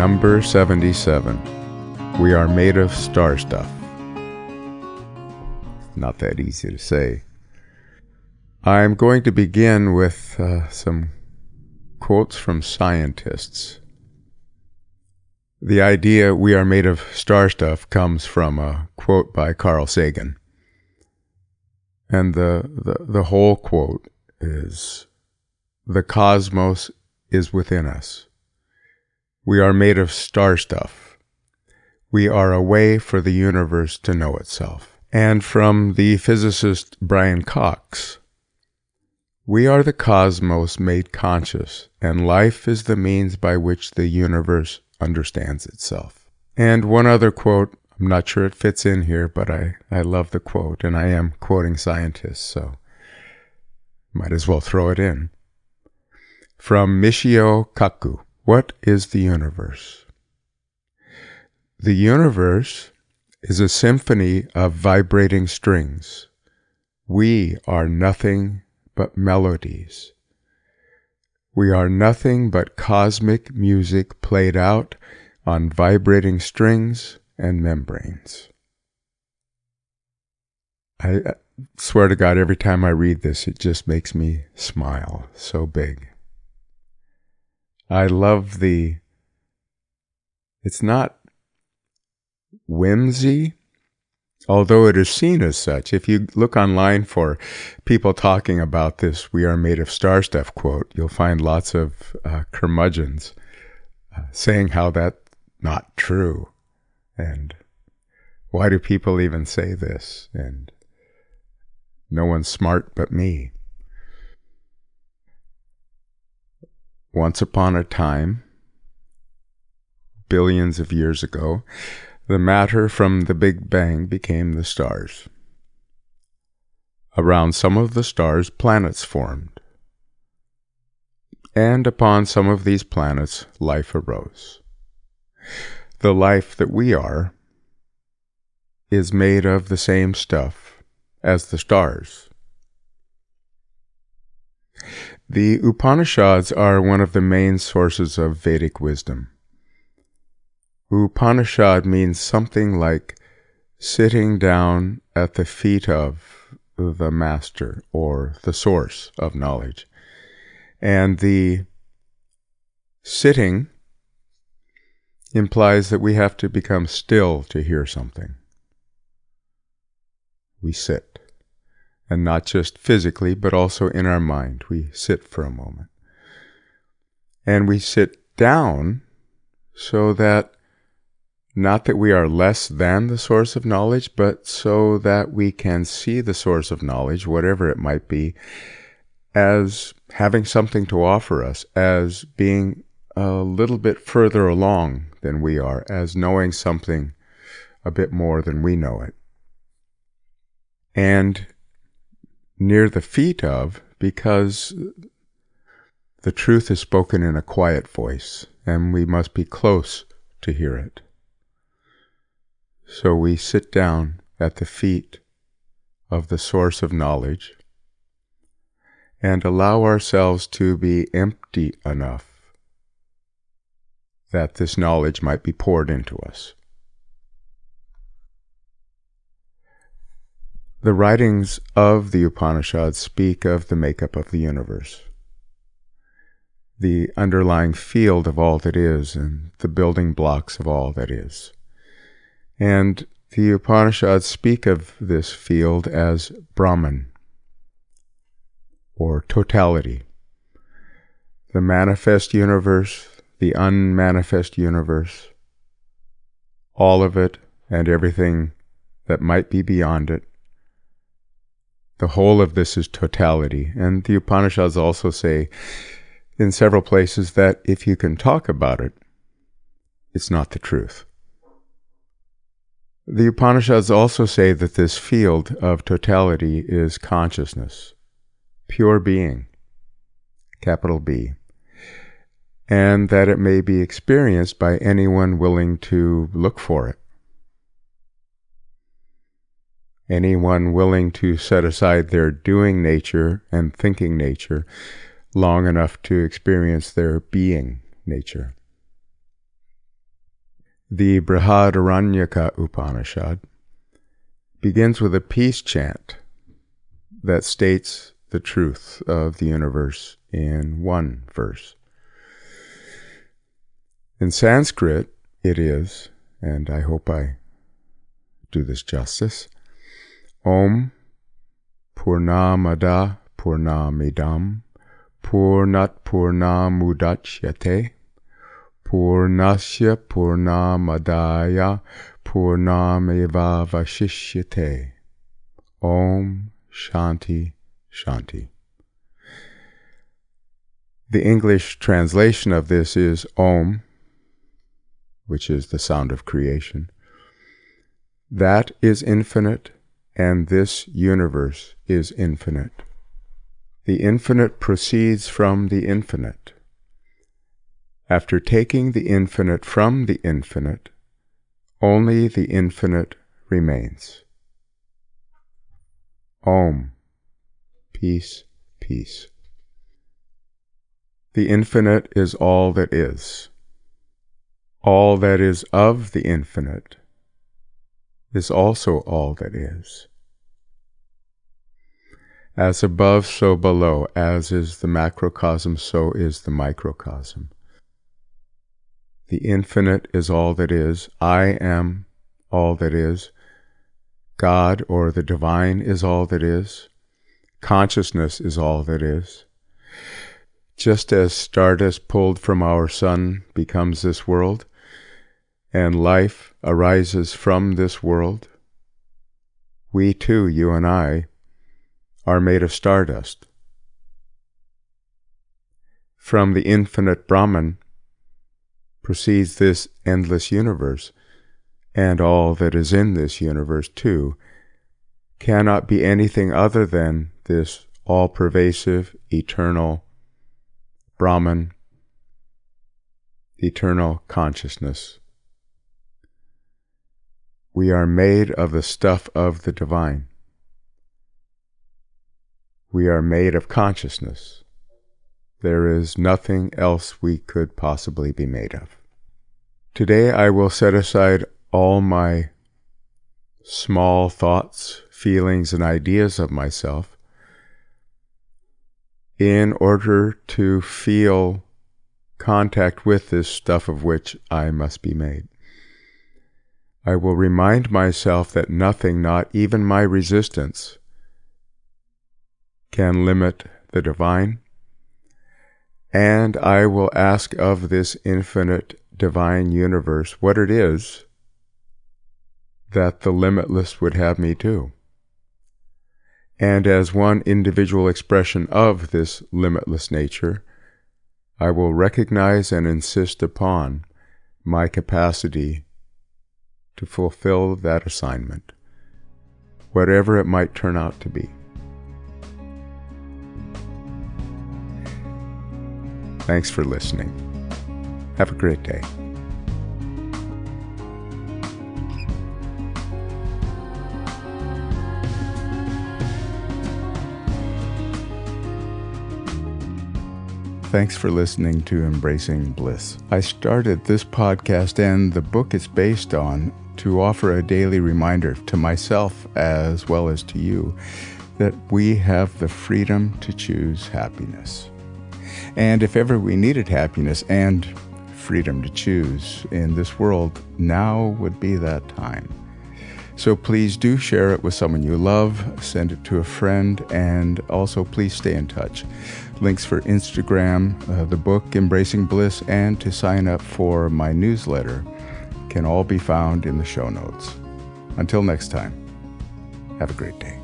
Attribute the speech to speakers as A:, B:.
A: Number 77. We are made of star stuff. Not that easy to say. I'm going to begin with uh, some quotes from scientists. The idea we are made of star stuff comes from a quote by Carl Sagan. And the, the, the whole quote is The cosmos is within us. We are made of star stuff. We are a way for the universe to know itself. And from the physicist Brian Cox We are the cosmos made conscious, and life is the means by which the universe understands itself. And one other quote I'm not sure it fits in here, but I, I love the quote, and I am quoting scientists, so might as well throw it in. From Michio Kaku What is the universe? The universe is a symphony of vibrating strings. We are nothing but melodies. We are nothing but cosmic music played out on vibrating strings and membranes. I swear to God, every time I read this, it just makes me smile so big. I love the, it's not whimsy, although it is seen as such. If you look online for people talking about this, we are made of star stuff quote, you'll find lots of uh, curmudgeons uh, saying how that's not true. And why do people even say this? And no one's smart but me. Once upon a time, billions of years ago, the matter from the Big Bang became the stars. Around some of the stars, planets formed. And upon some of these planets, life arose the life that we are is made of the same stuff as the stars. The Upanishads are one of the main sources of Vedic wisdom. Upanishad means something like sitting down at the feet of the master or the source of knowledge. And the sitting implies that we have to become still to hear something. We sit. And not just physically, but also in our mind. We sit for a moment. And we sit down so that not that we are less than the source of knowledge, but so that we can see the source of knowledge, whatever it might be, as having something to offer us, as being a little bit further along than we are, as knowing something a bit more than we know it. And near the feet of, because the truth is spoken in a quiet voice, and we must be close to hear it. So we sit down at the feet of the source of knowledge and allow ourselves to be empty enough that this knowledge might be poured into us. The writings of the Upanishads speak of the makeup of the universe, the underlying field of all that is, and the building blocks of all that is. And the Upanishads speak of this field as Brahman, or totality, the manifest universe, the unmanifest universe, all of it and everything that might be beyond it. The whole of this is totality. And the Upanishads also say in several places that if you can talk about it, it's not the truth. The Upanishads also say that this field of totality is consciousness, pure being, capital B and that it may be experienced by anyone willing to look for it. Anyone willing to set aside their doing nature and thinking nature long enough to experience their being nature. The Brihadaranyaka Upanishad begins with a peace chant that states the truth of the universe in one verse. In Sanskrit, it is, and I hope I do this justice, Om Purnamada Purnamidam Purnat Purnamudachyate Purnasya Purnamadaya Purnameva Vashishyate Om Shanti Shanti. The English translation of this is Om, which is the sound of creation. That is infinite, and this universe is infinite. The infinite proceeds from the infinite. After taking the infinite from the infinite, only the infinite remains. Om. Peace, peace. The infinite is all that is. All that is of the infinite is also all that is. As above, so below. As is the macrocosm, so is the microcosm. The infinite is all that is. I am all that is. God or the divine is all that is. Consciousness is all that is. Just as stardust pulled from our sun becomes this world, and life arises from this world, we too, you and I, are made of stardust. From the infinite Brahman proceeds this endless universe, and all that is in this universe too cannot be anything other than this all pervasive, eternal Brahman, eternal consciousness. We are made of the stuff of the divine. We are made of consciousness. There is nothing else we could possibly be made of. Today I will set aside all my small thoughts, feelings, and ideas of myself in order to feel contact with this stuff of which I must be made. I will remind myself that nothing, not even my resistance, can limit the divine, and I will ask of this infinite divine universe what it is that the limitless would have me do. And as one individual expression of this limitless nature, I will recognize and insist upon my capacity to fulfill that assignment, whatever it might turn out to be. Thanks for listening. Have a great day. Thanks for listening to Embracing Bliss. I started this podcast and the book it's based on to offer a daily reminder to myself as well as to you that we have the freedom to choose happiness. And if ever we needed happiness and freedom to choose in this world, now would be that time. So please do share it with someone you love, send it to a friend, and also please stay in touch. Links for Instagram, uh, the book Embracing Bliss, and to sign up for my newsletter can all be found in the show notes. Until next time, have a great day.